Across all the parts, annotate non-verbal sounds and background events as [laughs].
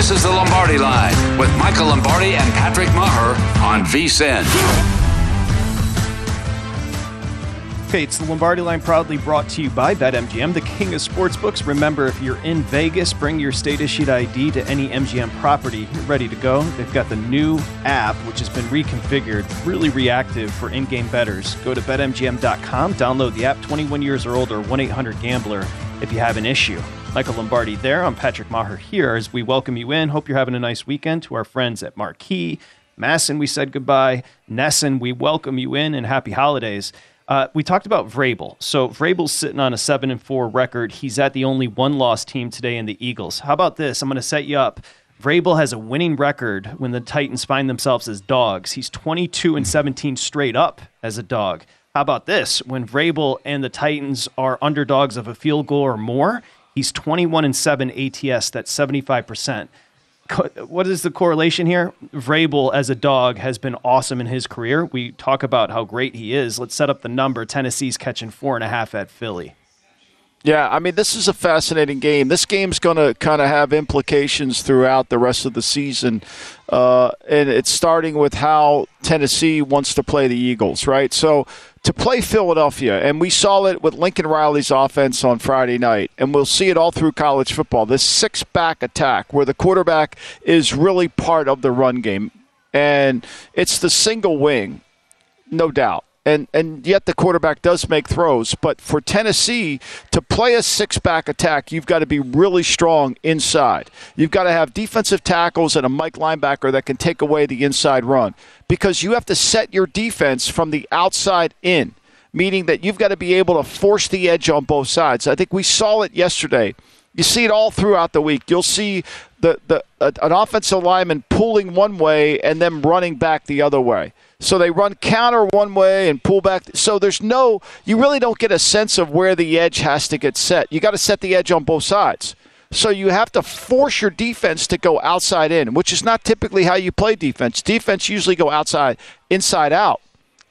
This is the Lombardi Line with Michael Lombardi and Patrick Maher on VSIN. Okay, it's the Lombardi Line proudly brought to you by BetMGM, the king of sportsbooks. Remember, if you're in Vegas, bring your state issued ID to any MGM property. You're ready to go. They've got the new app, which has been reconfigured, really reactive for in game bettors. Go to betmgm.com, download the app 21 years or older, 1 800 Gambler if you have an issue. Michael Lombardi there. I'm Patrick Maher here as we welcome you in. Hope you're having a nice weekend. To our friends at Marquee, MASN, we said goodbye. NESN, we welcome you in and happy holidays. Uh, we talked about Vrabel. So Vrabel's sitting on a seven and four record. He's at the only one loss team today in the Eagles. How about this? I'm going to set you up. Vrabel has a winning record when the Titans find themselves as dogs. He's 22 and 17 straight up as a dog. How about this? When Vrabel and the Titans are underdogs of a field goal or more, He's 21 and 7 ATS. That's 75%. What is the correlation here? Vrabel as a dog has been awesome in his career. We talk about how great he is. Let's set up the number. Tennessee's catching four and a half at Philly. Yeah, I mean, this is a fascinating game. This game's going to kind of have implications throughout the rest of the season. Uh, and it's starting with how Tennessee wants to play the Eagles, right? So to play Philadelphia, and we saw it with Lincoln Riley's offense on Friday night, and we'll see it all through college football. This six back attack where the quarterback is really part of the run game, and it's the single wing, no doubt and and yet the quarterback does make throws. But for Tennessee to play a six back attack, you've got to be really strong inside. You've got to have defensive tackles and a Mike linebacker that can take away the inside run because you have to set your defense from the outside in. Meaning that you've got to be able to force the edge on both sides. I think we saw it yesterday. You see it all throughout the week. You'll see the, the an offensive lineman pulling one way and then running back the other way. So they run counter one way and pull back. So there's no, you really don't get a sense of where the edge has to get set. You got to set the edge on both sides. So you have to force your defense to go outside in, which is not typically how you play defense. Defense usually go outside, inside out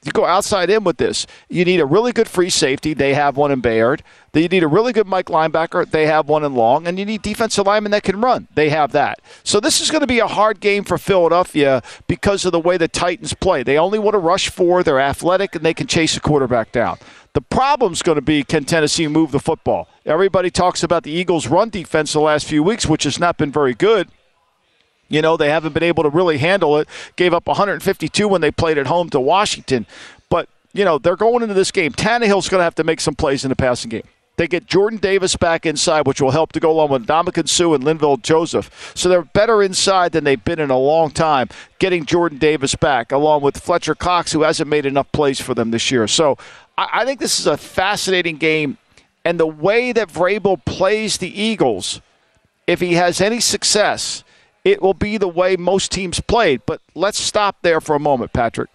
you go outside in with this. You need a really good free safety. They have one in Byard. You need a really good Mike linebacker. They have one in Long. And you need defensive linemen that can run. They have that. So this is going to be a hard game for Philadelphia because of the way the Titans play. They only want to rush four. They're athletic and they can chase a quarterback down. The problem's going to be can Tennessee move the football? Everybody talks about the Eagles' run defense the last few weeks, which has not been very good. You know, they haven't been able to really handle it. Gave up 152 when they played at home to Washington. But you know, they're going into this game. Tannehill's going to have to make some plays in the passing game. They get Jordan Davis back inside, which will help to go along with Ndamukong Suh and Linval Joseph. So they're better inside than they've been in a long time, getting Jordan Davis back, along with Fletcher Cox, who hasn't made enough plays for them this year. So I think this is a fascinating game. And the way that Vrabel plays the Eagles, if he has any success, it will be the way most teams played. But let's stop there for a moment, Patrick.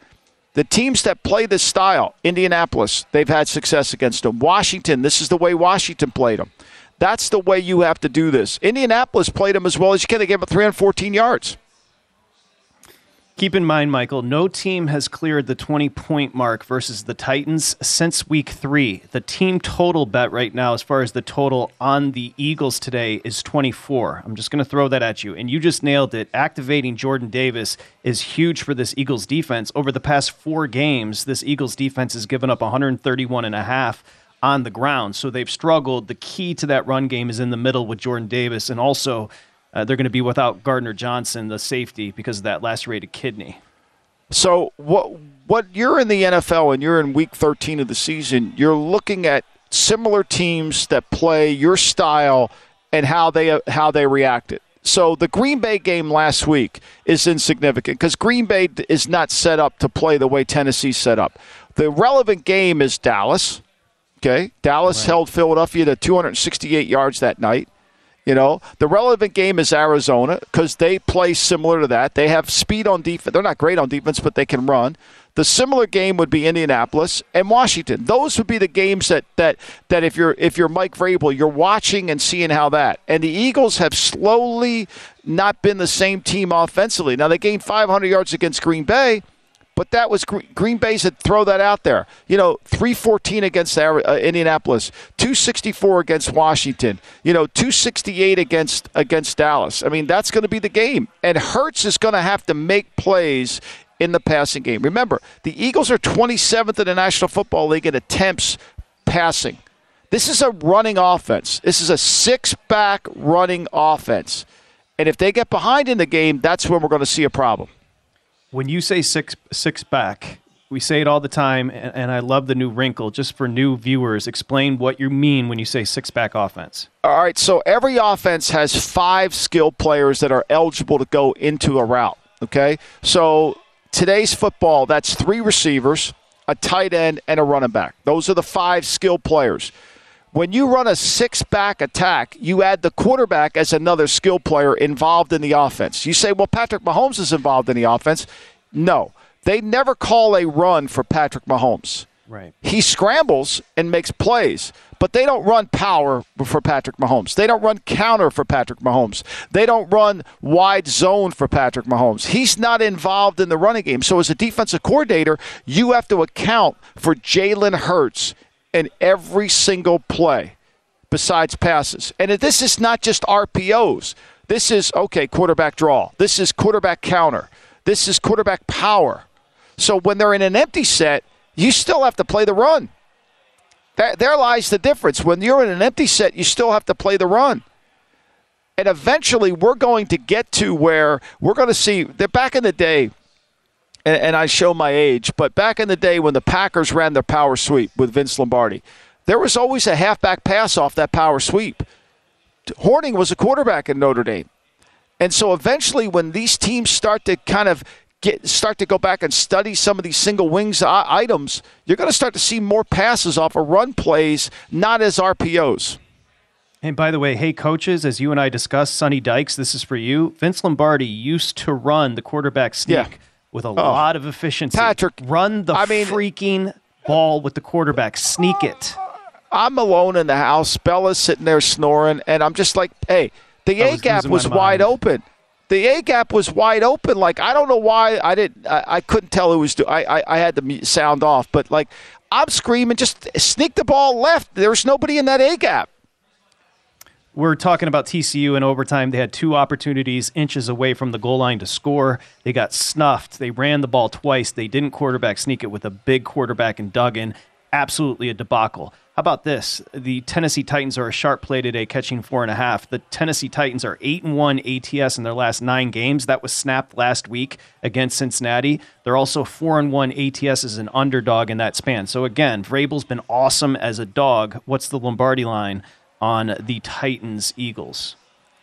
The teams that play this style, Indianapolis, they've had success against them. Washington, this is the way Washington played them. That's the way you have to do this. Indianapolis played them as well as you can. They gave them 314 yards. Keep in mind, Michael, no team has cleared the 20 point mark versus the Titans since week three. The team total bet right now, as far as the total on the Eagles today, is 24. I'm just going to throw that at you. And you just nailed it. Activating Jordan Davis is huge for this Eagles defense. Over the past four games, this Eagles defense has given up 131 and a half on the ground. So they've struggled. The key to that run game is in the middle with Jordan Davis and also uh, they're going to be without Gardner Johnson, the safety, because of that lacerated kidney. So what what you're in the NFL and you're in week 13 of the season, you're looking at similar teams that play your style and how they how they reacted. So the Green Bay game last week is insignificant because Green Bay is not set up to play the way Tennessee's set up. The relevant game is Dallas. Okay, Dallas right. held Philadelphia to 268 yards that night. You know, the relevant game is Arizona because they play similar to that. They have speed on defense. They're not great on defense, but they can run. The similar game would be Indianapolis and Washington. Those would be the games that that that if you're if you're Mike Vrabel, you're watching and seeing how that. And the Eagles have slowly not been the same team offensively. Now they gained 500 yards against Green Bay but that was Green Bay said throw that out there. You know, 314 against uh, Indianapolis, 264 against Washington, you know, 268 against against Dallas. I mean, that's going to be the game. And Hurts is going to have to make plays in the passing game. Remember, the Eagles are 27th in the National Football League in attempts passing. This is a running offense. This is a six-back running offense. And if they get behind in the game, that's when we're going to see a problem when you say six six back, we say it all the time, and, and, I love the new wrinkle. Just for new viewers, explain what you mean when you say six back offense. All right, so every offense has five skilled players that are eligible to go into a route. Okay, so today's football, that's three receivers, a tight end, and a running back. Those are the five skilled players. When you run a six back attack, you add the quarterback as another skill player involved in the offense. You say, well, Patrick Mahomes is involved in the offense. No, they never call a run for Patrick Mahomes. Right. He scrambles and makes plays, but they don't run power for Patrick Mahomes. They don't run counter for Patrick Mahomes. They don't run wide zone for Patrick Mahomes. He's not involved in the running game. So, as a defensive coordinator, you have to account for Jalen Hurts in every single play besides passes. And this is not just RPOs. This is, okay, quarterback draw. This is quarterback counter. This is quarterback power. So when they're in an empty set, you still have to play the run. That, there lies the difference. When you're in an empty set, you still have to play the run. And eventually, we're going to get to where we're going to see that back in the day, and, and I show my age, but back in the day when the Packers ran their power sweep with Vince Lombardi, there was always a halfback pass off that power sweep. Hornung was a quarterback in Notre Dame. And so eventually, when these teams start to kind of get start to go back and study some of these single wings uh, items, you're going to start to see more passes off of run plays, not as RPOs. And by the way, hey coaches, as you and I discussed, Sonny Dykes, this is for you. Vince Lombardi used to run the quarterback sneak. Yeah with a oh. lot of efficiency. Patrick, run the I mean, freaking ball with the quarterback. Sneak it. I'm alone in the house. Bella's sitting there snoring, and I'm just like, hey, the A gap was, was wide open. The A gap was wide open. Like I don't know why I didn't. I, I couldn't tell who was doing. I, I I had the sound off, but like I'm screaming, just sneak the ball left. There's nobody in that A gap we're talking about TCU in overtime. They had two opportunities inches away from the goal line to score. They got snuffed. They ran the ball twice. They didn't quarterback sneak it with a big quarterback and Duggan. Absolutely a debacle. How about this? The Tennessee Titans are a sharp play today, catching four and a half. The Tennessee Titans are eight and one ATS in their last nine games. That was snapped last week against Cincinnati. They're also four and one ATS as an underdog in that span. So again, Vrabel's been awesome as a dog. What's the Lombardi line on the Titans Eagles?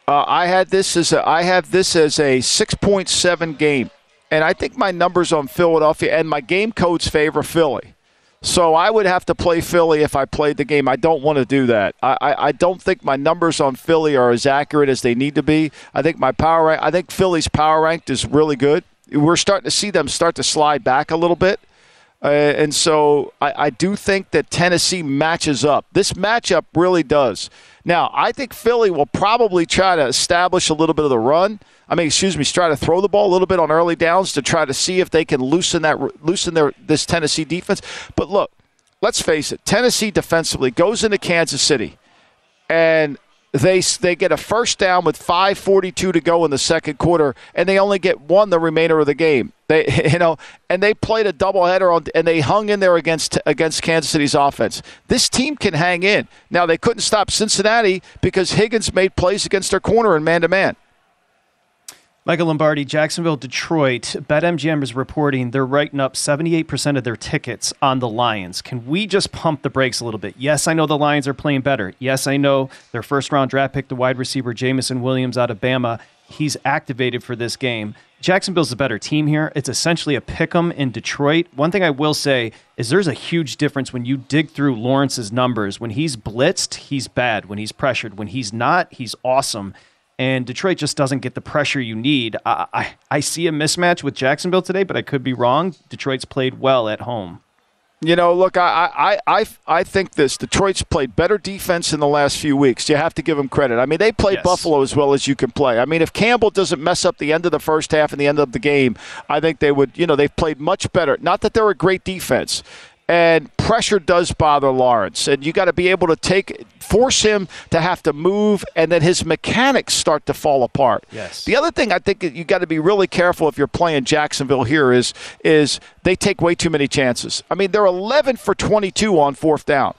Uh, I had this as a, I have this as a six point seven game, and I think my numbers on Philadelphia and my game codes favor Philly. So I would have to play Philly if I played the game. I don't want to do that. I, I, I, don't think my numbers on Philly are as accurate as they need to be. I think my power I think Philly's power ranked is really good. We're starting to see them start to slide back a little bit. Uh, and so I, I do think that Tennessee matches up. This matchup really does. Now, I think Philly will probably try to establish a little bit of the run. I mean, excuse me, try to throw the ball a little bit on early downs to try to see if they can loosen that loosen their this Tennessee defense. But look, let's face it, Tennessee defensively goes into Kansas City and they they get a first down with 5:42 to go in the second quarter, and they only get one the remainder of the game. They [laughs] you know, and they played a doubleheader on, and they hung in there against against Kansas City's offense. This team can hang in. Now they couldn't stop Cincinnati because Higgins made plays against their corner and man to man. Michael Lombardi, Jacksonville, Detroit. BetMGM is reporting they're writing up 78% of their tickets on the Lions. Can we just pump the brakes a little bit? Yes, I know the Lions are playing better. Yes, I know their first round draft pick, the wide receiver Jameson Williams out of Bama, he's activated for this game. Jacksonville's a better team here. It's essentially a pick 'em in Detroit. One thing I will say is there's a huge difference when you dig through Lawrence's numbers. When he's blitzed, he's bad. When he's pressured, when he's not, he's awesome and Detroit just doesn't get the pressure you need. I, I, I see a mismatch with Jacksonville today, but I could be wrong. Detroit's played well at home. You know, look, I, I, I, I think this. Detroit's played better defense in the last few weeks. You have to give them credit. I mean, they played yes. Buffalo as well as you can play. I mean, if Campbell doesn't mess up the end of the first half and the end of the game, I think they would, you know, they've played much better. Not that they're a great defense, and pressure does bother Lawrence. And you got to be able to take force him to have to move, and then his mechanics start to fall apart. Yes. The other thing I think you got to be really careful if you're playing Jacksonville here is is they take way too many chances. I mean, they're 11 for 22 on fourth down.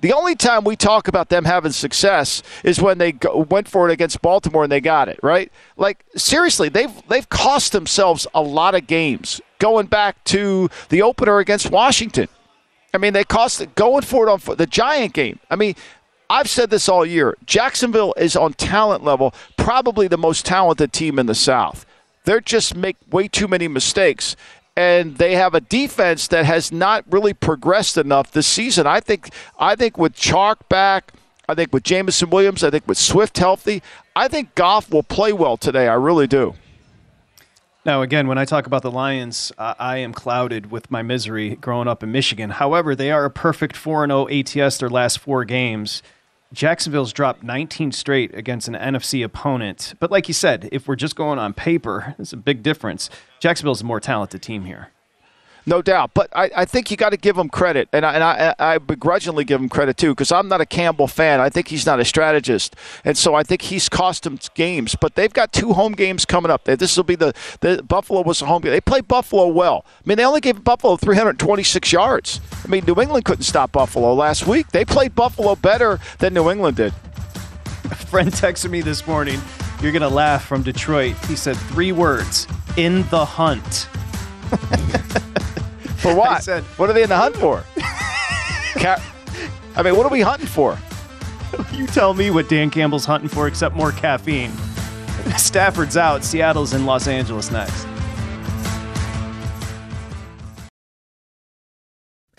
The only time we talk about them having success is when they go, went for it against Baltimore and they got it right. Like seriously, they've they've cost themselves a lot of games going back to the opener against Washington. I mean, they cost going for it on the Giant game. I mean, I've said this all year. Jacksonville is on talent level probably the most talented team in the South. They're just make way too many mistakes and they have a defense that has not really progressed enough this season. I think I think with Chark back, I think with Jameson Williams, I think with Swift healthy, I think Goff will play well today. I really do. Now, again, when I talk about the Lions, I am clouded with my misery growing up in Michigan. However, they are a perfect 4 0 ATS their last four games. Jacksonville's dropped 19 straight against an NFC opponent. But like you said, if we're just going on paper, it's a big difference. Jacksonville's a more talented team here. No doubt, but I, I think you got to give him credit, and I, and I, I begrudgingly give him credit too, because I'm not a Campbell fan. I think he's not a strategist, and so I think he's cost him games. But they've got two home games coming up. This will be the, the Buffalo was a home game. They played Buffalo well. I mean, they only gave Buffalo 326 yards. I mean, New England couldn't stop Buffalo last week. They played Buffalo better than New England did. A friend texted me this morning. You're gonna laugh from Detroit. He said three words: "In the hunt." [laughs] For [laughs] what? I Said, what are they in the hunt for? [laughs] Ca- I mean, what are we hunting for? You tell me what Dan Campbell's hunting for, except more caffeine. Stafford's out. Seattle's in Los Angeles next.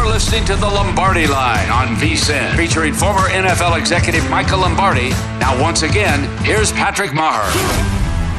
You're listening to the Lombardi Line on VSIN, featuring former NFL executive Michael Lombardi. Now, once again, here's Patrick Maher.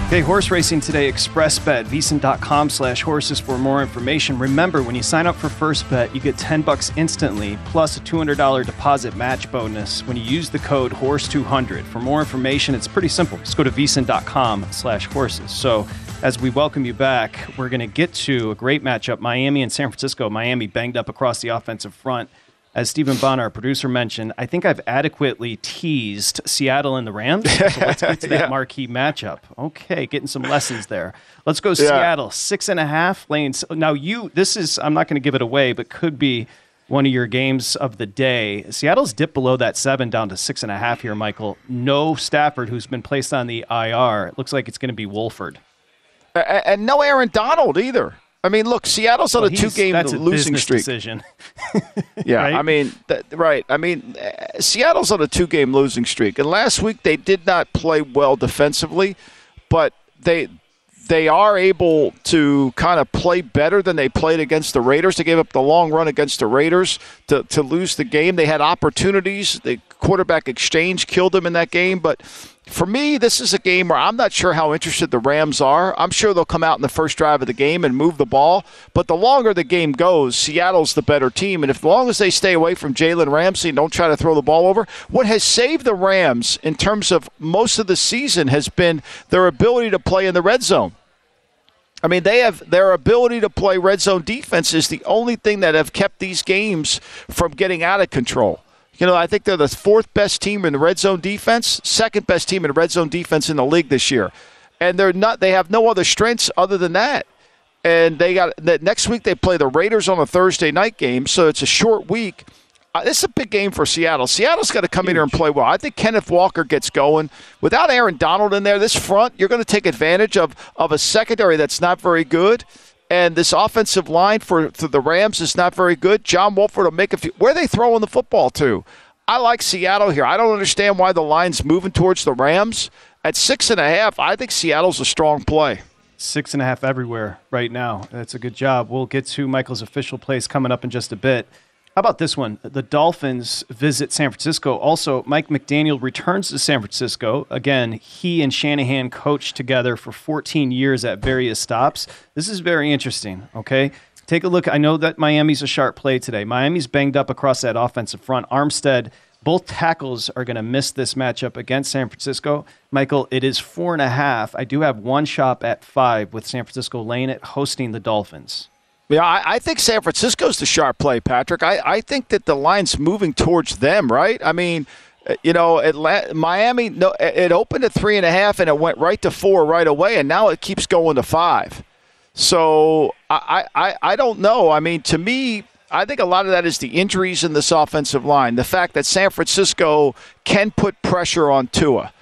Okay, horse racing today, ExpressBet, VSIN.com slash horses for more information. Remember, when you sign up for First Bet, you get 10 bucks instantly, plus a $200 deposit match bonus when you use the code HORSE200. For more information, it's pretty simple. Just go to VSIN.com slash horses. So as we welcome you back, we're going to get to a great matchup Miami and San Francisco. Miami banged up across the offensive front. As Stephen Bonner, our producer, mentioned, I think I've adequately teased Seattle and the Rams. So let's get to [laughs] that yeah. marquee matchup. Okay, getting some lessons there. Let's go yeah. Seattle, six and a half lanes. Now, you, this is, I'm not going to give it away, but could be one of your games of the day. Seattle's dipped below that seven down to six and a half here, Michael. No Stafford, who's been placed on the IR. It looks like it's going to be Wolford and no Aaron Donald either. I mean, look, Seattle's on well, a two-game losing streak. Decision. [laughs] yeah, right? I mean, that, right. I mean, uh, Seattle's on a two-game losing streak, and last week they did not play well defensively, but they they are able to kind of play better than they played against the Raiders. They gave up the long run against the Raiders to, to lose the game. They had opportunities. The quarterback exchange killed them in that game, but for me, this is a game where I'm not sure how interested the Rams are. I'm sure they'll come out in the first drive of the game and move the ball. But the longer the game goes, Seattle's the better team. And if, as long as they stay away from Jalen Ramsey and don't try to throw the ball over, what has saved the Rams in terms of most of the season has been their ability to play in the red zone. I mean, they have their ability to play red zone defense is the only thing that have kept these games from getting out of control. You know, I think they're the fourth best team in the red zone defense, second best team in the red zone defense in the league this year. And they're not they have no other strengths other than that. And they got that next week they play the Raiders on a Thursday night game, so it's a short week. Uh, this is a big game for Seattle. Seattle's got to come Huge. in here and play well. I think Kenneth Walker gets going. Without Aaron Donald in there, this front, you're going to take advantage of, of a secondary that's not very good and this offensive line for, for the Rams is not very good. John Wolford will make a few. Where are they throwing the football to? I like Seattle here. I don't understand why the line's moving towards the Rams. At six and a half, I think Seattle's a strong play. Six and a half everywhere right now. That's a good job. We'll get to Michael's official place coming up in just a bit. How about this one? The Dolphins visit San Francisco. Also, Mike McDaniel returns to San Francisco. Again, he and Shanahan coached together for 14 years at various stops. This is very interesting, okay? Take a look. I know that Miami's a sharp play today. Miami's banged up across that offensive front. Armstead Both tackles are going to miss this matchup against San Francisco. Michael, it is four and a half. I do have one shop at five with San Francisco laying it, hosting the Dolphins. Yeah, I, I, think San Francisco's the sharp play, Patrick. I, I think that the line's moving towards them, right? I mean, uh, you know, Atlanta, Miami, no, it opened at three and a half and it went right to four right away, and now it keeps going to five. So I, I, I don't know. I mean, to me, I think a lot of that is the injuries in this offensive line. The fact that San Francisco can put pressure on Tua.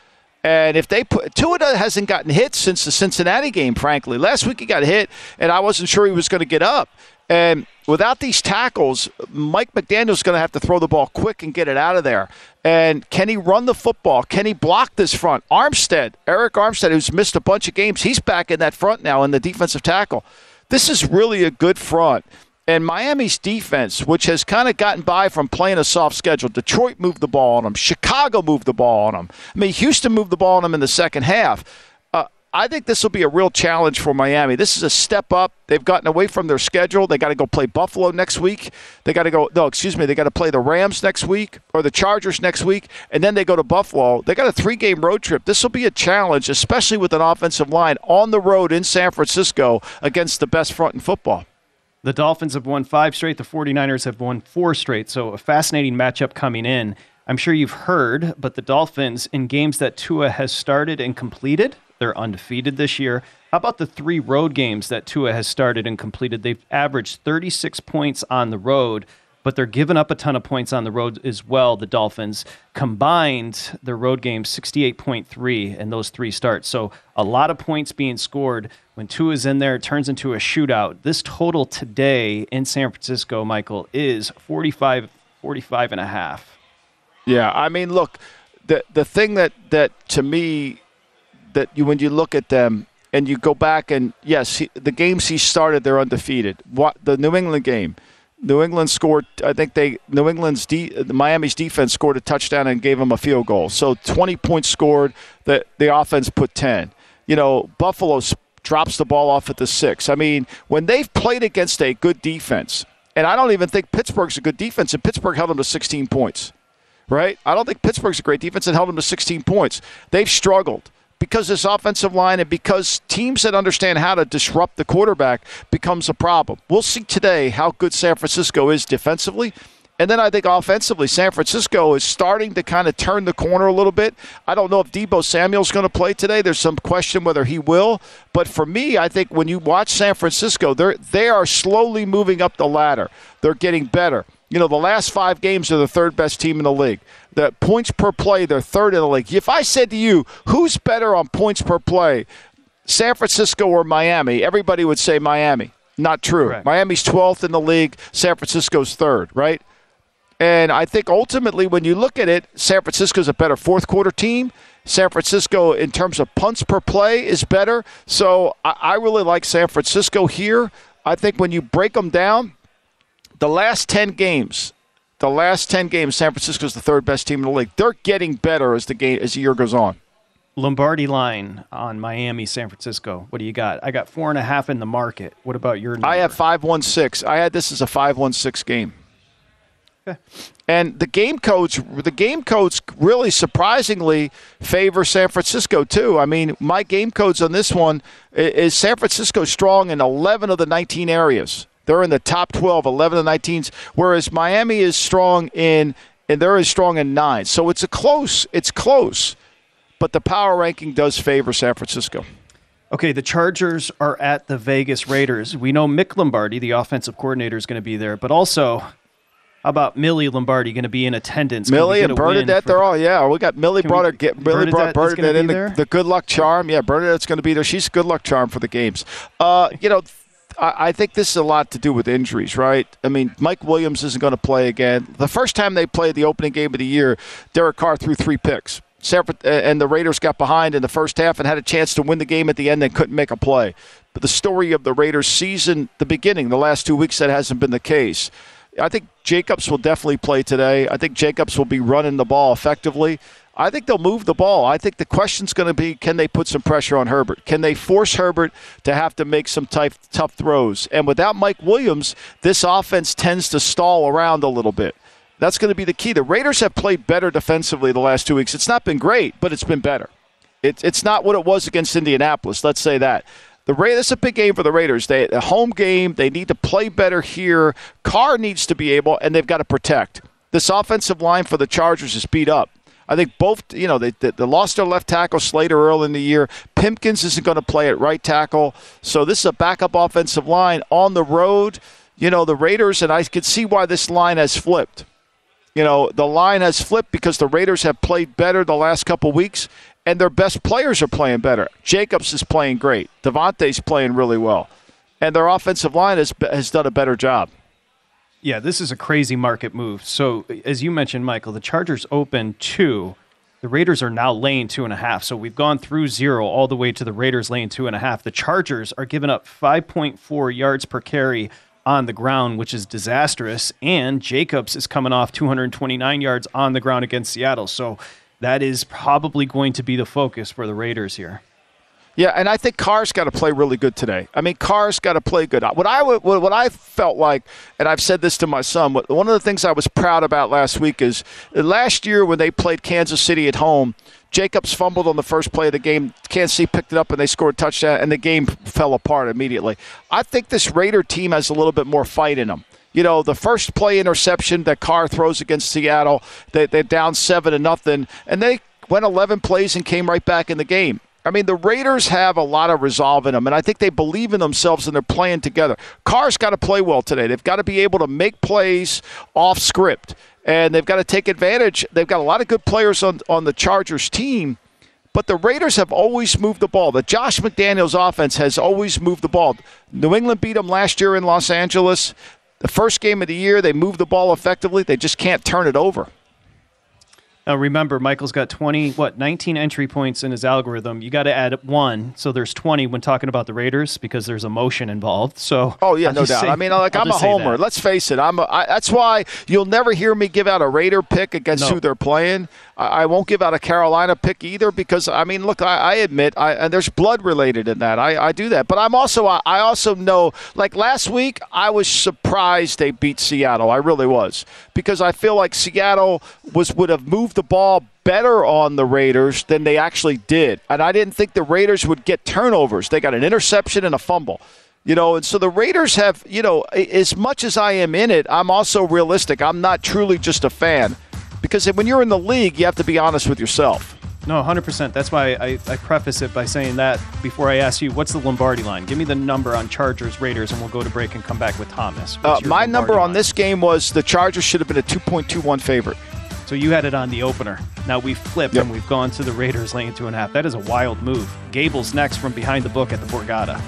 And if they put Tua hasn't gotten hit since the Cincinnati game, frankly. Last week he got hit, and I wasn't sure he was going to get up. And without these tackles, Mike McDaniel's going to have to throw the ball quick and get it out of there. And can he run the football? Can he block this front? Armstead, Arik Armstead, who's missed a bunch of games, he's back in that front now in the defensive tackle. This is really a good front. And Miami's defense, which has kind of gotten by from playing a soft schedule, Detroit moved the ball on them, Chicago moved the ball on them. I mean, Houston moved the ball on them in the second half. Uh, I think this will be a real challenge for Miami. This is a step up. They've gotten away from their schedule. They got to go play Buffalo next week. They got to go. No, excuse me. They got to play the Rams next week or the Chargers next week, and then they go to Buffalo. They got a three-game road trip. This will be a challenge, especially with an offensive line on the road in San Francisco against the best front in football. The Dolphins have won five straight. The 49ers have won four straight. So a fascinating matchup coming in. I'm sure you've heard, but the Dolphins, in games that Tua has started and completed, they're undefeated this year. How about the three road games that Tua has started and completed? They've averaged 36 points on the road but they're giving up a ton of points on the road as well. The Dolphins combined their road games 68.3 in those three starts. So a lot of points being scored. When Tua is in there, it turns into a shootout. This total today in San Francisco, Michael, is 45, 45 and a half. Yeah, I mean, look, the the thing that that to me that you when you look at them and you go back and yes, he, the games he started, they're undefeated. What the New England game, New England scored. I think they New England's de, Miami's defense scored a touchdown and gave them a field goal. So 20 points scored. The the offense put 10. You know, Buffalo drops the ball off at the six. I mean, when they've played against a good defense, and I don't even think Pittsburgh's a good defense, and Pittsburgh held them to 16 points. Right? I don't think Pittsburgh's a great defense and held them to 16 points. They've struggled because this offensive line and because teams that understand how to disrupt the quarterback becomes a problem. We'll see today how good San Francisco is defensively. And then I think offensively, San Francisco is starting to kind of turn the corner a little bit. I don't know if Deebo Samuel's going to play today. There's some question whether he will. But for me, I think when you watch San Francisco, they're they are slowly moving up the ladder. They're getting better. You know, the last five games are the third best team in the league. The points per play, they're third in the league. If I said to you, who's better on points per play, San Francisco or Miami, everybody would say Miami. Not true. Miami's 12th in the league, San Francisco's third, right? And I think ultimately, when you look at it, San Francisco's a better fourth quarter team. San Francisco, in terms of punts per play, is better. So I, I really like San Francisco here. I think when you break them down, the last 10 games, the last 10 games, San Francisco is the third best team in the league. They're getting better as the game as the year goes on. Lombardi line on Miami, San Francisco. What do you got? I got four and a half in the market. What about your? Number? I have five one six. I had this as a five one six game. And the game codes, the game codes really surprisingly favor San Francisco too. I mean, my game codes on this one is San Francisco strong in 11 of the 19 areas. They're in the top 12, 11 of the 19s, whereas Miami is strong in and they're as strong in nine. So it's a close. It's close, but the power ranking does favor San Francisco. Okay, the Chargers are at the Vegas Raiders. We know Mick Lombardi, the offensive coordinator, is going to be there, but also how about Millie Lombardi going to be in attendance? Millie and Bernadette, they're all yeah. We got Millie brought her, get Millie Bernadette brought Bernadette in the, the, good luck charm. Yeah, Bernadette's going to be there. She's a good luck charm for the games. Uh, you know, I think this is a lot to do with injuries, right? I mean, Mike Williams isn't going to play again. The first time they played the opening game of the year, Derek Carr threw three picks. And the Raiders got behind in the first half and had a chance to win the game at the end and couldn't make a play. But the story of the Raiders season, the beginning, the last two weeks, that hasn't been the case. I think Jacobs will definitely play today. I think Jacobs will be running the ball effectively. I think they'll move the ball. I think the question's going to be can they put some pressure on Herbert? Can they force Herbert to have to make some tough, tough throws? And without Mike Williams, this offense tends to stall around a little bit. That's going to be the key. The Raiders have played better defensively the last two weeks. It's not been great, but it's been better. It's it's not what it was against Indianapolis. Let's say that. The Ra- this is a big game for the Raiders. They a home game. They need to play better here. Carr needs to be able, and they've got to protect. This offensive line for the Chargers is beat up. I think both, you know, they, they, lost their left tackle Slater early in the year. Pipkins isn't going to play at right tackle. So this is a backup offensive line on the road. You know, the Raiders, and I can see why this line has flipped. You know, the line has flipped because the Raiders have played better the last couple weeks, and their best players are playing better. Jacobs is playing great. Davante's playing really well. And their offensive line has, has done a better job. Yeah, this is a crazy market move. So, as you mentioned, Michael, the Chargers open two. The Raiders are now laying two and a half. So we've gone through zero all the way to the Raiders laying two and a half. The Chargers are giving up 5.4 yards per carry on the ground, which is disastrous. And Jacobs is coming off 229 yards on the ground against Seattle. So that is probably going to be the focus for the Raiders here. Yeah, and I think Carr's got to play really good today. I mean, Carr's got to play good. What I what I felt like, and I've said this to my son. One of the things I was proud about last week is uh, last year when they played Kansas City at home. Jacobs fumbled on the first play of the game. Kansas City picked it up and they scored a touchdown, and the game fell apart immediately. I think this Raider team has a little bit more fight in them. You know, the first play interception that Carr throws against Seattle, they, they're down seven to nothing, and they went 11 plays and came right back in the game. I mean, the Raiders have a lot of resolve in them, and I think they believe in themselves and they're playing together. Carr's got to play well today. They've got to be able to make plays off script, and they've got to take advantage. They've got a lot of good players on, on the Chargers team, but the Raiders have always moved the ball. The Josh McDaniels offense has always moved the ball. New England beat them last year in Los Angeles. The first game of the year, they move the ball effectively. They just can't turn it over. Now remember, Michael's got 20, what, 19 entry points in his algorithm. You got to add one, so there's 20 when talking about the Raiders because there's emotion involved. So oh yeah, I'll no doubt. Say, I mean, like i am a homer. Let's face it. I'm. A, I, that's why you'll never hear me give out a Raider pick against no. who they're playing. I, won't give out a Carolina pick either because I mean, look, I, I admit, I, and there's blood related in that. I, I do that, but I'm also I, I also know. Like last week, I was surprised they beat Seattle. I really was because I feel like Seattle was would have moved the ball better on the Raiders than they actually did, and I didn't think the Raiders would get turnovers. They got an interception and a fumble. You know, and so the Raiders have, you know, as much as I am in it, I'm also realistic. I'm not truly just a fan because when you're in the league, you have to be honest with yourself. No, 100%. That's why I, I preface it by saying that before I ask you, what's the Lombardi line? Give me the number on Chargers, Raiders, and we'll go to break and come back with Thomas. Uh, my Lombardi number on this game was the Chargers should have been a 2.21 favorite. So you had it on the opener. Now we've flipped yep. and we've gone to the Raiders laying two and a half. That is a wild move. Gable's next from behind the book at the Borgata.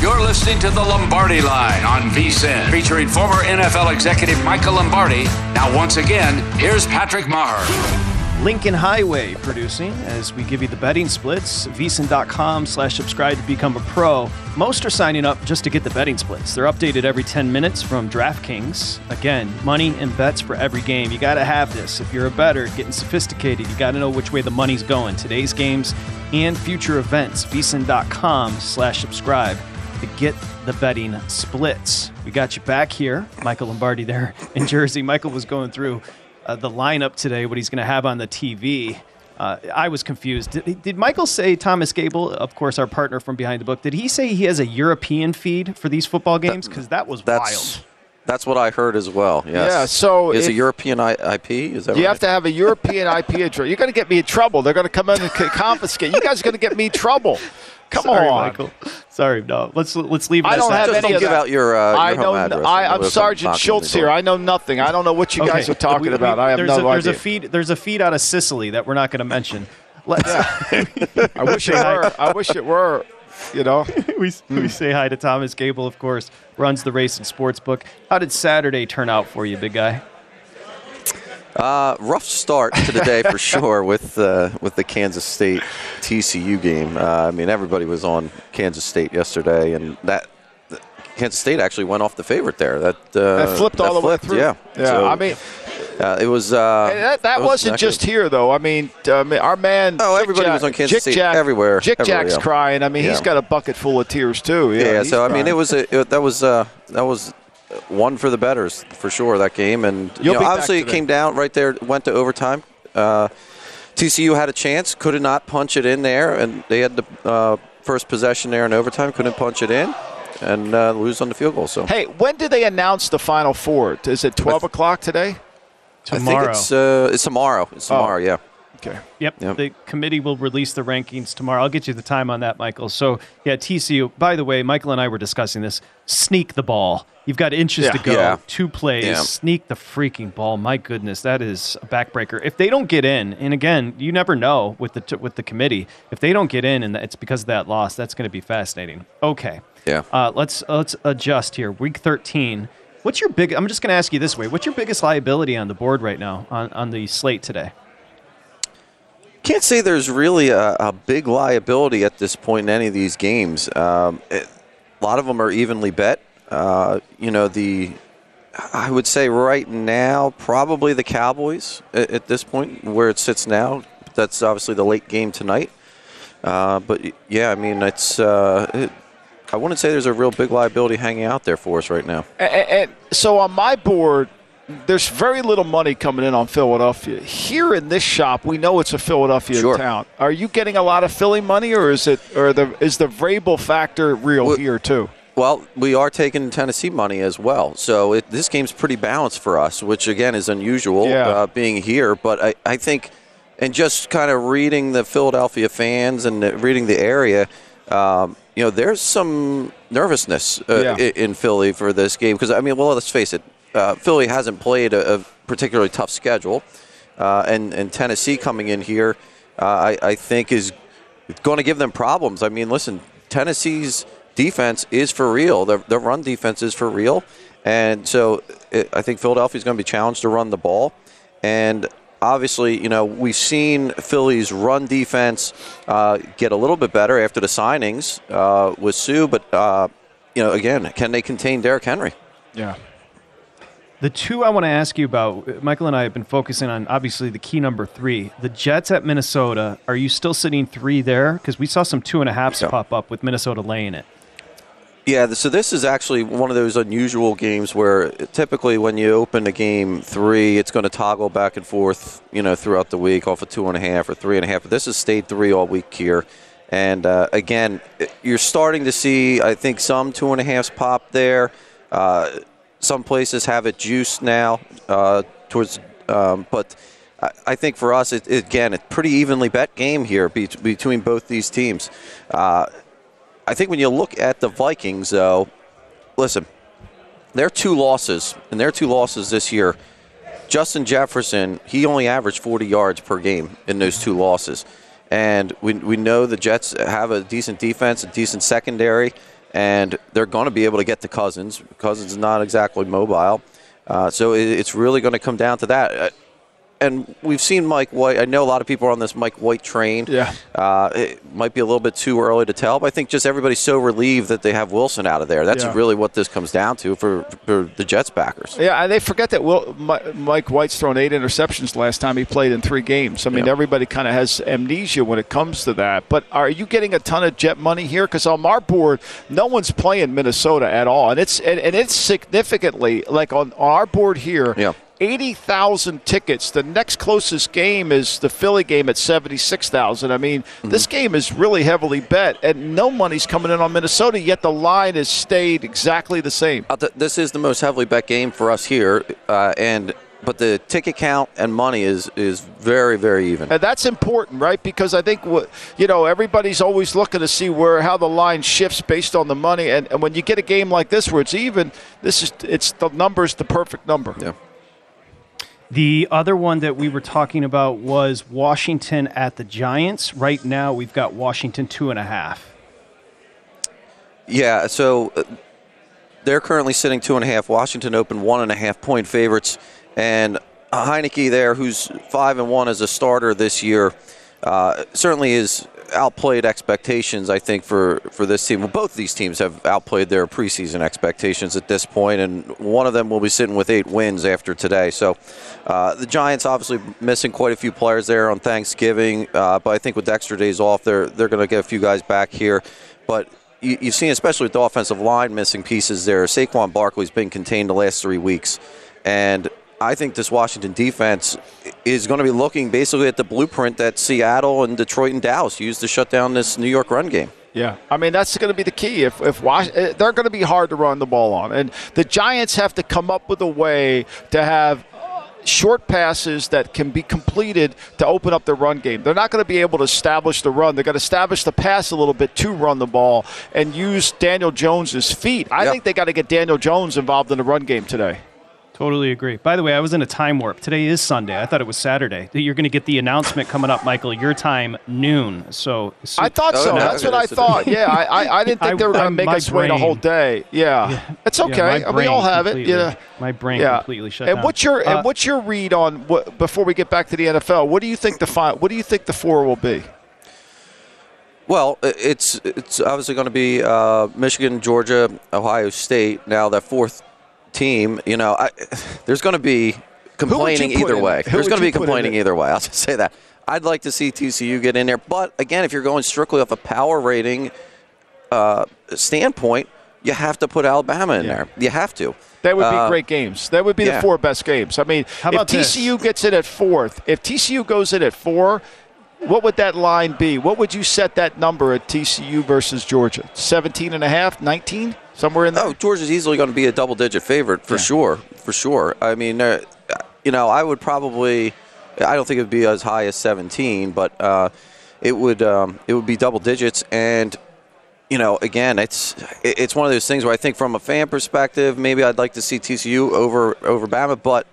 You're listening to the Lombardi Line on VSIN, featuring former NFL executive Michael Lombardi. Now, once again, here's Patrick Maher. Lincoln Highway producing as we give you the betting splits. VSIN.com slash subscribe to become a pro. Most are signing up just to get the betting splits. They're updated every 10 minutes from DraftKings. Again, money and bets for every game. You got to have this. If you're a better, getting sophisticated, you got to know which way the money's going. Today's games and future events. VSIN.com slash subscribe to get the betting splits. We got you back here, Michael Lombardi there in Jersey. Michael was going through uh, the lineup today, what he's going to have on the TV. Uh, I was confused. Did, did, Michael say Thomas Gable, of course, our partner from Behind the Book? Did he say he has a European feed for these football games? Because that was that's, wild. That's what I heard as well. Yes. Yeah. So is a European IP? Is that you right? have to have a European IP address? You're going to get me in trouble. They're going to come in and confiscate. You guys are going to get me in trouble. Come Sorry, on, Michael. Sorry, no. Let's let's leave. It I don't have Just any don't of give that. out your. Uh, your I home know. address I, when I'm Sergeant Schultz here. I know nothing. I don't know what you Okay. guys are talking We- we- about. I have no a, There's idea. a feed. There's a feed out of Sicily that we're not going to mention. Let's. [laughs] I wish it were. I wish it were. You know. [laughs] we, we say hi to Thomas Gable, of course, runs the race and sports book. How did Saturday turn out for you, big guy? Uh, rough start to the day for sure [laughs] with uh, with the Kansas State TCU game. Uh, I mean, everybody was on Kansas State yesterday, and that Kansas State actually went off the favorite there. That, uh, That flipped all the way through. Yeah, Yeah. So- I mean, Uh, it was. Uh, that that it was wasn't just good. here, though. I mean, um, our man. Oh, Jick everybody Jack- was on Kansas Jick State Jack, everywhere, Jick everywhere, Jack's yeah. crying. I mean, he's got a bucket full of tears too. Yeah. Yeah, so I mean, it was a, it, that was uh, that was one for the betters for sure that game, and you know, obviously it came down right there, went to overtime. Uh, TCU had a chance, could not punch it in there, and they had the uh, first possession there in overtime, couldn't punch it in, and uh, lose on the field goal. So Hey, when do they announce the Final Four? Is it 12 o'clock today? Tomorrow. I think it's uh, it's tomorrow. It's Oh. tomorrow. Yeah. Okay. Yep. Yep. The committee will release the rankings tomorrow. I'll get you the time on that, Michael. So, yeah, TCU. By the way, Michael and I were discussing this. Sneak the ball. You've got inches Yeah. to go. Yeah. Two plays. Yeah. Sneak the freaking ball. My goodness, that is a backbreaker. If they don't get in, and again, you never know with the t- with the committee. If they don't get in, and it's because of that loss, that's going to be fascinating. Okay. Yeah. Uh, let's let's adjust here. Week 13. What's your big? I'm just going to ask you this way. What's your biggest liability on the board right now on, on the slate today? Can't say there's really a, a big liability at this point in any of these games. Um, it- a lot of them are evenly bet. Uh, you know, the I would say right now probably the Cowboys at, at this point where it sits now. That's obviously the late game tonight. Uh, but yeah, I mean, it's. Uh, it, I wouldn't say there's a real big liability hanging out there for us right now. And, and so on my board, there's very little money coming in on Philadelphia. Here in this shop, we know it's a Philadelphia Sure. town. Are you getting a lot of Philly money, or is it, or the is the Vrabel factor real here too? Well, we are taking Tennessee money as well, so it, this game's pretty balanced for us, which again is unusual Yeah. uh, being here. But I, I think, and just kind of reading the Philadelphia fans and reading the area, um, you know, there's some nervousness uh, Yeah. in Philly for this game because I mean, well, let's face it, uh, Philly hasn't played a, a particularly tough schedule, uh, and and Tennessee coming in here, uh, I, I think is going to give them problems. I mean, listen, Tennessee's defense is for real. Their, their run defense is for real, and so it, I think Philadelphia's going to be challenged to run the ball. And obviously, you know, we've seen Philly's run defense uh, get a little bit better after the signings uh, with Suh, but uh, you know, again, can they contain Derrick Henry? Yeah. The two I want to ask you about, Michael and I have been focusing on obviously the key number three, the Jets at Minnesota. Are you still sitting three there? Because we saw some two and a halfs pop up with Minnesota laying it. Yeah, so this is actually one of those unusual games where typically when you open a game three, it's going to toggle back and forth, you know, throughout the week off of two and a half or three and a half. But this has stayed three all week here. And uh, again, you're starting to see, I think, some two and a halves pop there. Uh, some places have it juiced now uh, towards, um, but I, think for us, it, it, again, it's pretty evenly bet game here be- between both these teams. Uh, I think when you look at the Vikings, though, listen, their two losses, and their two losses this year, Justin Jefferson, he only averaged 40 yards per game in those two losses. And we, we know the Jets have a decent defense, a decent secondary, and they're going to be able to get to Cousins. Cousins is not exactly mobile. Uh, so it, it's really going to come down to that. And we've seen Mike White. I know a lot of people are on this Mike White train. Yeah. Uh, it might be a little bit too early to tell, but I think just everybody's so relieved that they have Wilson out of there. That's Yeah. really what this comes down to for, for the Jets backers. Yeah, and they forget that Will, Mike White's thrown eight interceptions last time he played in three games. I mean, Yeah. everybody kind of has amnesia when it comes to that. But are you getting a ton of jet money here? Because on our board, no one's playing Minnesota at all, and it's and, and it's significantly like on, on our board here. Yeah. 80,000 tickets. The next closest game is the Philly game at 76,000. I mean, Mm-hmm. this game is really heavily bet, and no money's coming in on Minnesota, yet the line has stayed exactly the same. Uh, th- This is the most heavily bet game for us here, uh, and but the ticket count and money is is very very even. And that's important, right? Because I think you know, everybody's always looking to see where how the line shifts based on the money. And, and when you get a game like this where it's even, this is it's the number's the perfect number. Yeah. The other one that we were talking about was Washington at the Giants. Right now, we've got Washington two and a half. Yeah, so uh, they're currently sitting two and a half. Washington opened one and a half point favorites, and Heineke there, who's five and one as a starter this year, uh, certainly is outplayed expectations. I think for for this team. Well, both of these teams have outplayed their preseason expectations at this point, and one of them will be sitting with eight wins after today. So, uh, the Giants obviously missing quite a few players there on Thanksgiving, uh, but I think with extra days off, they're they're going to get a few guys back here. But you, you've seen, especially with the offensive line missing pieces there. Saquon Barkley's been contained the last three weeks, and I think this Washington defense is going to be looking basically at the blueprint that Seattle and Detroit and Dallas used to shut down this New York run game. Yeah, I mean that's going to be the key. If if Was- eh, they're going to be hard to run the ball on, and the Giants have to come up with a way to have short passes that can be completed to open up the run game. They're not going to be able to establish the run. They're going to establish the pass a little bit to run the ball and use Daniel Jones's feet. I Yep. think they got to get Daniel Jones involved in the run game today. Totally agree. By the way, I was in a time warp. Today is Sunday. I thought it was Saturday. You're going to get the announcement coming up, Michael. Your time noon. So I thought so. That's what I [laughs] thought. Yeah, I, I, I didn't think they were going to make my us wait a whole day. Yeah, it's okay. my we all brain have it. Yeah, my brain yeah. completely shut and down. what's your Uh, and what's your read on what before we get back to the NFL? What do you think the fi- What do you think the four will be? Well, it's it's obviously going to be uh, Michigan, Georgia, Ohio State. Now that fourth team, you know, I, there's going to be complaining either in way. Who There's going to be complaining either way. [laughs] I'll just say that. I'd like to see TCU get in there, but again, if you're going strictly off a power rating uh, standpoint, you have to put Alabama in there. You have to. That would be Uh, great games. That would be yeah. the four best games. I mean, How if about this? TCU gets in at fourth, if TCU goes in at four, what would that line be? What would you set that number at TCU versus Georgia? 17 and a half, 19? Somewhere in there? Oh, Georgia's easily going to be a double-digit favorite for sure, for sure. I mean, uh, you know, I would probably, I don't think it would be as high as 17, but uh, it would, um, it would be double digits. And you know, again, it's it's one of those things where I think from a fan perspective, maybe I'd like to see TCU over over Bama, but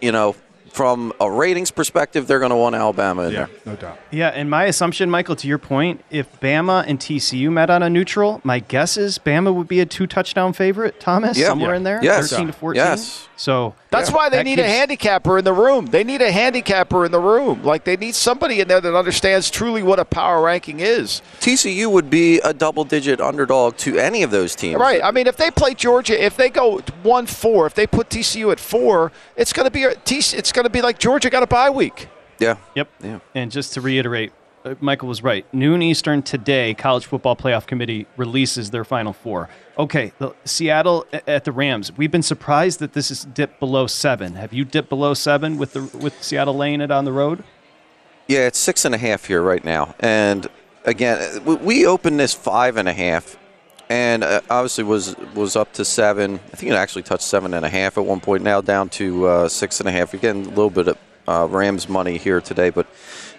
you know, from a ratings perspective, they're going to want Alabama in there. no doubt. Yeah, and my assumption, Michael, to your point, if Bama and TCU met on a neutral, my guess is Bama would be a two touchdown favorite, Thomas, Yeah. somewhere Yeah. in there, Yes. 13 to 14. Yes. So That's why they that need a handicapper in the room. They need a handicapper in the room. Like they need somebody in there that understands truly what a power ranking is. TCU would be a double-digit underdog to any of those teams. Right. I mean, if they play Georgia, if they go one four, if they put TCU at four, it's going to be a, TC it's going to be like Georgia got a bye week. Yeah. Yep. Yeah. And just to reiterate, Michael was right. Noon Eastern today, College Football Playoff Committee releases their final four. Okay, the, Seattle at the Rams. We've been surprised that this has dipped below seven. Have you dipped below seven with the with Seattle laying it on the road? Yeah, it's six and a half here right now. And again, we- opened this five and a half, and uh, obviously was was up to seven. I think it actually touched seven and a half at one point. Now down to uh, six and a half. You're a little bit of uh, Rams money here today, but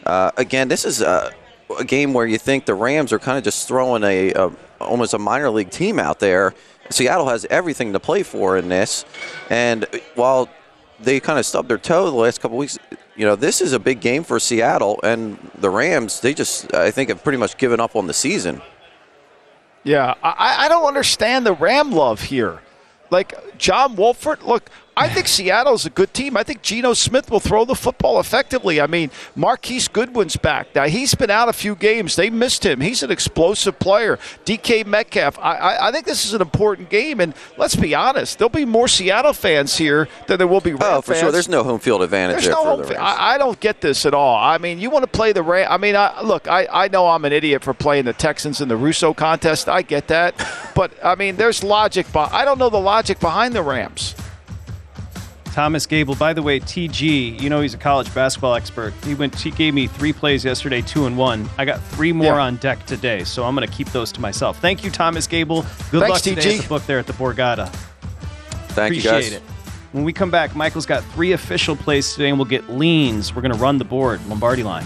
uh, again, this is a, a game where you think the Rams are kind of just throwing a, a almost a minor league team out there. Seattle has everything to play for in this, and while they kind of stubbed their toe the last couple weeks. You know, this is a big game for Seattle, and the Rams. They just, I think, have pretty much given up on the season. Yeah, I, I don't understand the Ram love here. Like John Wolford, look, I think Seattle's a good team. I think Geno Smith will throw the football effectively. I mean, Marquise Goodwin's back now. He's been out a few games. They missed him. He's an explosive player. DK Metcalf. I, I, I think this is an important game. And let's be honest, there'll be more Seattle fans here than there will be Ram Oh, for fans. sure. There's no home field advantage There's there no for home the Rams. I, I don't get this at all. I mean, you want to play the Ram. I mean, I, look, I, I know I'm an idiot for playing the Texans in the Russo contest. I get that, [laughs] but I mean, there's logic. But I don't know the logic behind the Rams. Thomas Gable. By the way, TG, you know he's a college basketball expert. He went. He gave me three plays yesterday, two and one. I got three more Yeah. on deck today, so I'm going to keep those to myself. Thank you, Thomas Gable. Good Thanks, luck today TG. at the book there at the Borgata. Thank you, Appreciate guys. it. When we come back, Michael's got three official plays today, and we'll get leans. We're going to run the board, Lombardi line.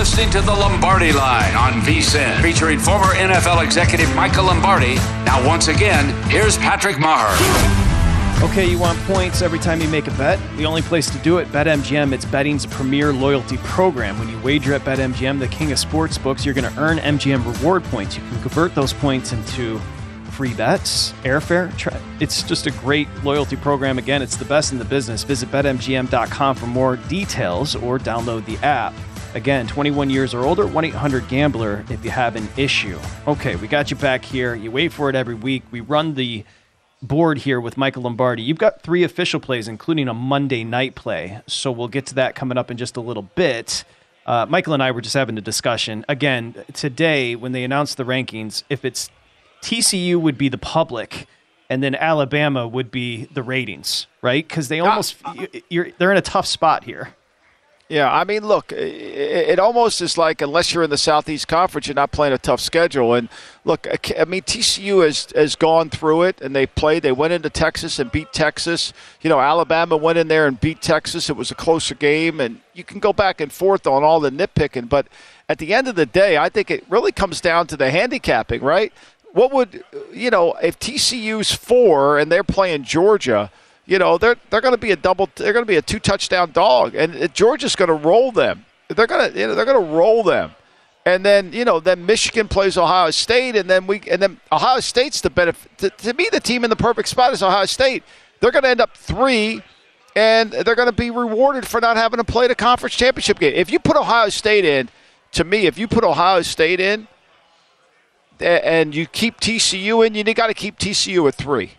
Listening to the Lombardi Line on VSIN, featuring former NFL executive Michael Lombardi. Now, once again, here's Patrick Meagher. Okay, you want points every time you make a bet? The only place to do it, BetMGM. It's betting's premier loyalty program. When you wager at BetMGM, the king of sports books, you're going to earn MGM reward points. You can convert those points into free bets, airfare. It's just a great loyalty program. Again, it's the best in the business. Visit betmgm.com for more details or download the app. Again, 21 years or older, 1 800 Gambler if you have an issue. Okay, we got you back here. You wait for it every week. We run the board here with Michael Lombardi. You've got three official plays, including a Monday night play. So we'll get to that coming up in just a little bit. Uh, Michael and I were just having a discussion. Again, today, when they announced the rankings, if it's TCU would be the public, and then Alabama would be the ratings, right? Because they almost, you're, they're in a tough spot here. Yeah, I mean, look, it, almost is like unless you're in the Southeast Conference, you're not playing a tough schedule. And look, I mean, TCU has has gone through it, and they played. They went into Texas and beat Texas. You know, Alabama went in there and beat Texas. It was a closer game, and you can go back and forth on all the nitpicking, but at the end of the day, I think it really comes down to the handicapping, right? What would you know if TCU's four and they're playing Georgia? You know they're they're going to be a double they're going to be a two touchdown dog and Georgia's going to roll them. They're going to you know they're going to roll them. And then you know then Michigan plays Ohio State and then we and then Ohio State's the benefit to, to me the team in the perfect spot is Ohio State. They're going to end up 3 and they're going to be rewarded for not having to play the conference championship game. If you put Ohio State in to me if you put Ohio State in and you keep TCU in you got to keep TCU at 3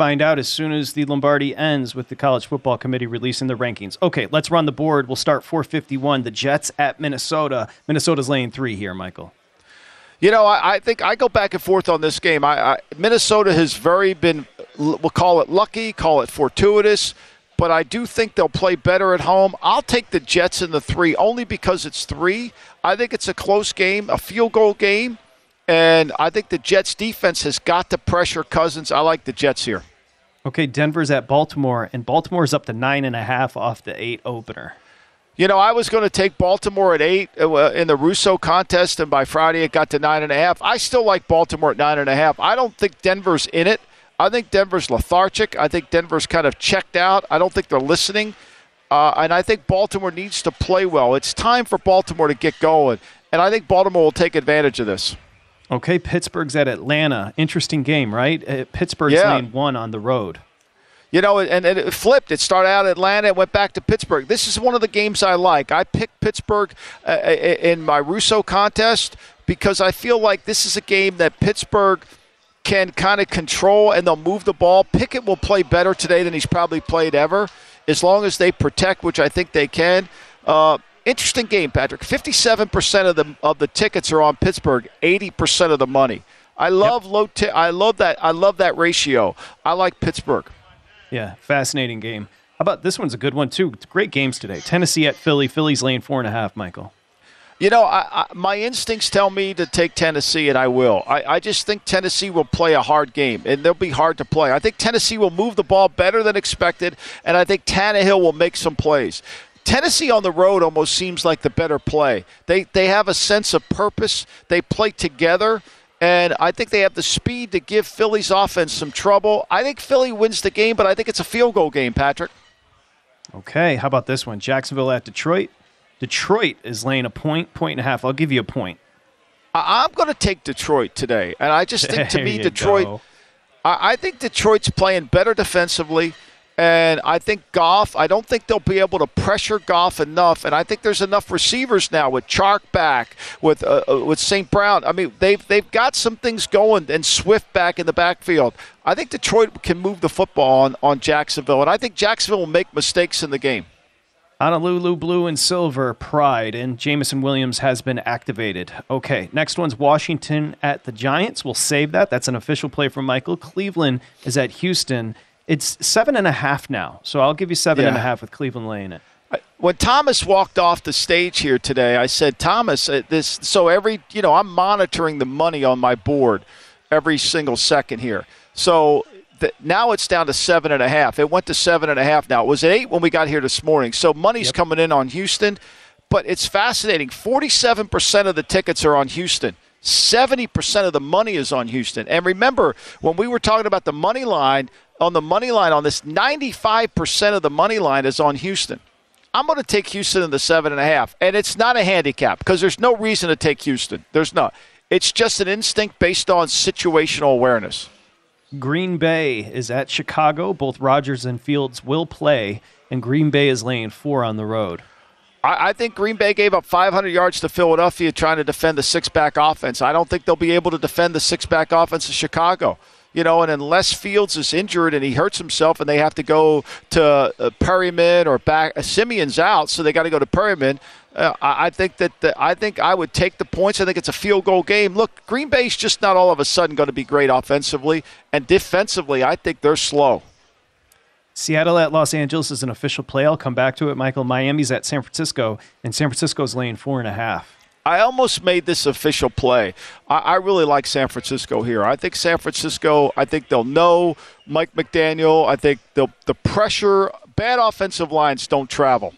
find out as soon as the Lombardi ends with the College Football Committee releasing the rankings. Okay, let's run the board. We'll start 451. The Jets at Minnesota. Minnesota's laying three here, Michael. You know, I, I think I go back and forth on this game. I, I, Minnesota has very been, we'll call it lucky, call it fortuitous, but I do think they'll play better at home. I'll take the Jets in the three only because it's three. I think it's a close game, a field goal game. And I think the Jets defense has got to pressure Cousins. I like the Jets here. Okay, Denver's at Baltimore, and Baltimore's up to nine and a half off the eight opener. You know, I was going to take Baltimore at eight uh, in the Russo contest, and by Friday it got to nine and a half. I still like Baltimore at nine and a half. I don't think Denver's in it. I think Denver's lethargic. I think Denver's kind of checked out. I don't think they're listening. Uh, and I think Baltimore needs to play well. It's time for Baltimore to get going. And I think Baltimore will take advantage of this. Okay, Pittsburgh's at Atlanta. Interesting game, right? Uh, Pittsburgh's Yeah. one on the road. You know, and, and it flipped. It started out Atlanta, it went back to Pittsburgh. This is one of the games I like. I picked Pittsburgh uh, in my Russo contest because I feel like this is a game that Pittsburgh can kind of control and they'll move the ball. Pickett will play better today than he's probably played ever, as long as they protect, which I think they can. Uh, interesting game, Patrick. Fifty-seven percent of the of the tickets are on Pittsburgh. Eighty percent of the money. I love low. T- I love that. I love that ratio. I like Pittsburgh. Yeah, fascinating game. How about this one's a good one too? Great games today. Tennessee at Philly. Philly's lane four and a half. Michael. You know, I, I, my instincts tell me to take Tennessee, and I will. I, I just think Tennessee will play a hard game, and they'll be hard to play. I think Tennessee will move the ball better than expected, and I think Tannehill will make some plays. Tennessee on the road almost seems like the better play. They they have a sense of purpose. They play together. And I think they have the speed to give Philly's offense some trouble. I think Philly wins the game, but I think it's a field goal game, Patrick. Okay, how about this one? Jacksonville at Detroit. Detroit is laying a point, point and a half. I'll give you a point. I- I'm going to take Detroit today, and I just think to me Detroit. go. I, I think Detroit's playing better defensively, and I think Goff. I don't think they'll be able to pressure Goff enough, and I think there's enough receivers now with Chark back, with uh, uh, with St. Brown. I mean, they've they've got some things going, and Swift back in the backfield. I think Detroit can move the football on on Jacksonville, and I think Jacksonville will make mistakes in the game. Honolulu Blue and Silver Pride and Jameson Williams has been activated. Okay, next one's Washington at the Giants. We'll save that. That's an official play from Michael. Cleveland is at Houston. It's seven and a half now, so I'll give you seven and a half with Cleveland laying it. when Thomas walked off the stage here today, I said, Thomas, uh, this. So every, you know, I'm monitoring the money on my board every single second here. So th- now it's down to seven and a half. It went to seven and a half. Now it was eight when we got here this morning. So money's coming in on Houston, but it's fascinating. Forty-seven percent of the tickets are on Houston. 70% of the money is on Houston. And remember, when we were talking about the money line, on the money line on this, 95% of the money line is on Houston. I'm going to take Houston in the seven and a half. And it's not a handicap because there's no reason to take Houston. There's not. It's just an instinct based on situational awareness. Green Bay is at Chicago. Both Rodgers and Fields will play, and Green Bay is laying four on the road. I, I think Green Bay gave up 500 yards to Philadelphia trying to defend the six back offense. I don't think they'll be able to defend the six back offense of Chicago. You know, and unless Fields is injured and he hurts himself and they have to go to uh, Peterman or back, uh, Siemian's out, so they got to go to Peterman. Uh, I, think that the, I think I would take the points. I think it's a field goal game. Look, Green Bay's just not all of a sudden going to be great offensively and defensively. I think they're slow. Seattle at Los Angeles is an official play. I'll come back to it, Michael. Miami's at San Francisco, and San Francisco's laying four and a half. I almost made this official play. I, I really like San Francisco here. I think San Francisco. I think they'll know Mike McDaniel. I think the the pressure. Bad offensive lines don't travel.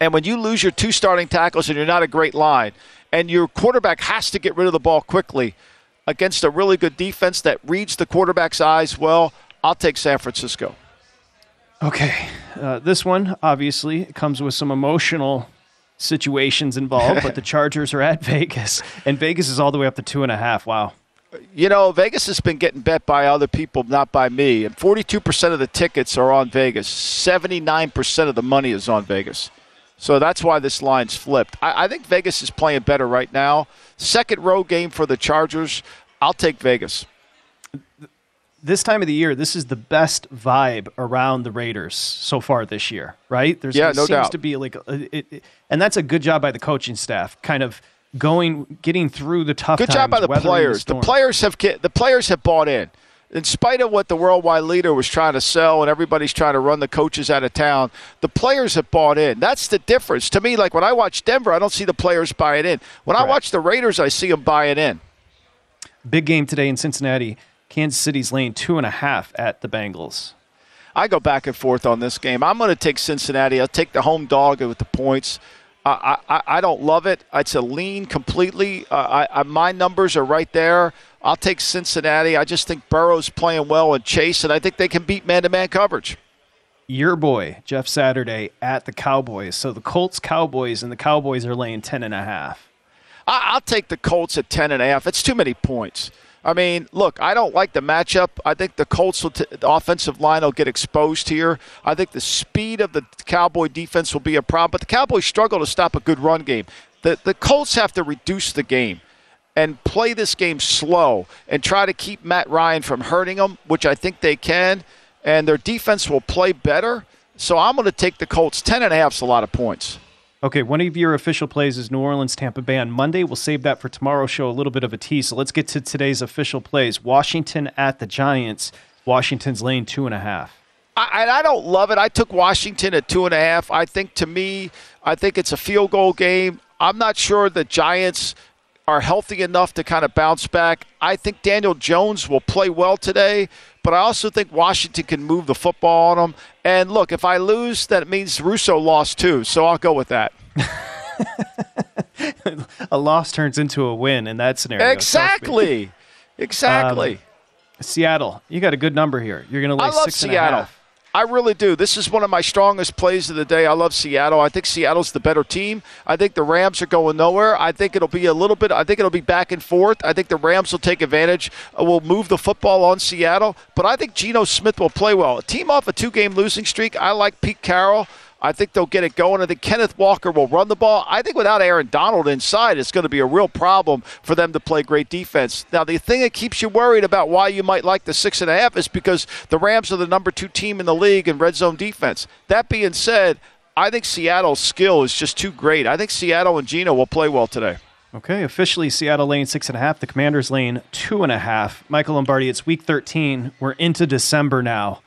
And when you lose your two starting tackles and you're not a great line, and your quarterback has to get rid of the ball quickly against a really good defense that reads the quarterback's eyes well, I'll take San Francisco. Okay, uh, this one obviously comes with some emotional situations involved, but the [laughs] Chargers are at Vegas, and Vegas is all the way up to two and a half. Wow. You know, Vegas has been getting bet by other people, not by me. And 42% of the tickets are on Vegas. 79% of the money is on Vegas. So that's why this line's flipped. I, I think Vegas is playing better right now. Second row game for the Chargers. I'll take Vegas. This time of the year, this is the best vibe around the Raiders so far this year, right? There's Yeah, there no seems doubt. to be like, it, it- and that's a good job by the coaching staff, kind of going, getting through the tough. Good job by the players. The, storm. players have the players have bought in. In spite of what the worldwide leader was trying to sell and everybody's trying to run the coaches out of town, the players have bought in. That's the difference. To me, like when I watch Denver, I don't see the players buying in. When I watch the Raiders, I see them buying in. Big game today in Cincinnati. Kansas City's laying two and a half at the Bengals. I go back and forth on this game. I'm going to take Cincinnati. I'll take the home dog with the points. I, I, I don't love it. It's a lean completely. Uh, I, I, my numbers are right there. I'll take Cincinnati. I just think Burrow's playing well and Chase, and I think they can beat man-to-man coverage. Your boy, Jeff Saturday, at the Cowboys. So the Colts, Cowboys, and the Cowboys are laying ten and a half. I, I'll take the Colts at ten and a half. It's too many points. I mean, look, I don't like the matchup. I think the Colts, will t- the offensive line will get exposed here. I think the speed of the Cowboy defense will be a problem, but the Cowboys struggle to stop a good run game. The, the Colts have to reduce the game and play this game slow and try to keep Matt Ryan from hurting them, which I think they can. And their defense will play better. So I'm going to take the Colts. 10 and a half is a lot of points. Okay, one of your official plays is New Orleans Tampa Bay on Monday. We'll save that for tomorrow's show, a little bit of a tease. So let's get to today's official plays. Washington at the Giants. Washington's lane two and a half. I, I don't love it. I took Washington at two and a half. I think to me, I think it's a field goal game. I'm not sure the Giants are healthy enough to kind of bounce back. I think Daniel Jones will play well today, but I also think Washington can move the football on them. And look, if I lose, that means Russo lost too, so I'll go with that. [laughs] a loss turns into a win in that scenario. Exactly. Exactly. Um, Seattle, you got a good number here. You're going to lay I love six Seattle. I really do. This is one of my strongest plays of the day. I love Seattle. I think Seattle's the better team. I think the Rams are going nowhere. I think it'll be a little bit. I think it'll be back and forth. I think the Rams will take advantage. Uh, will move the football on Seattle. But I think Geno Smith will play well. A team off a two-game losing streak. I like Pete Carroll. I think they'll get it going. I think Kenneth Walker will run the ball. I think without Aaron Donald inside, it's going to be a real problem for them to play great defense. Now, the thing that keeps you worried about why you might like the six and a half is because the Rams are the number two team in the league in red zone defense. That being said, I think Seattle's skill is just too great. I think Seattle and Geno will play well today. Okay, officially Seattle lane six and a half, the Commanders lane two and a half. Michael Lombardi, it's week 13. We're into December now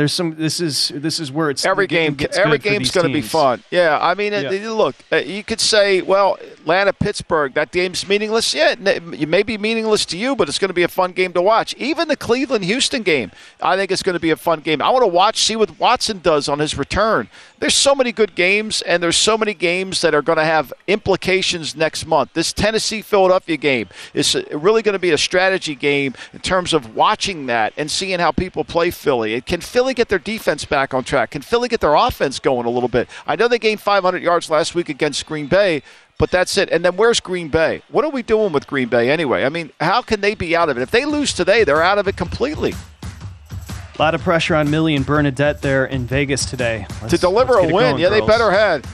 there's some. This is this is where it's every game. Every game's going to be fun. Yeah, I mean, uh, yeah. It, look, uh, you could say, well, Atlanta Pittsburgh, that game's meaningless. Yeah, it may be meaningless to you, but it's going to be a fun game to watch. Even the Cleveland Houston game, I think it's going to be a fun game. I want to watch, see what Watson does on his return. There's so many good games, and there's so many games that are going to have implications next month. This Tennessee Philadelphia game is uh, really going to be a strategy game in terms of watching that and seeing how people play Philly. It can Philly Philly get their defense back on track? Can Philly get their offense going a little bit? I know they gained 500 yards last week against Green Bay, but that's it. And then where's Green Bay? What are we doing with Green Bay anyway? I mean, how can they be out of it? If they lose today, they're out of it completely. A lot of pressure on Millie and Bernadette there in Vegas today. Let's, to deliver a win. Going, yeah, girls. they better had.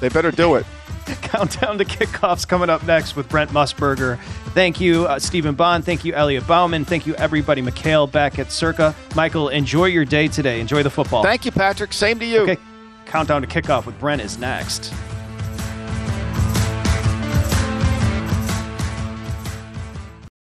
They better do it. [laughs] Countdown to kickoffs coming up next with Brent Musburger. Thank you, uh, Stephen Bond. Thank you, Elliot Bauman. Thank you, everybody. McHale back at Circa. Michael, enjoy your day today. Enjoy the football. Thank you, Patrick. Same to you. Okay. Countdown to kickoff with Brent is next.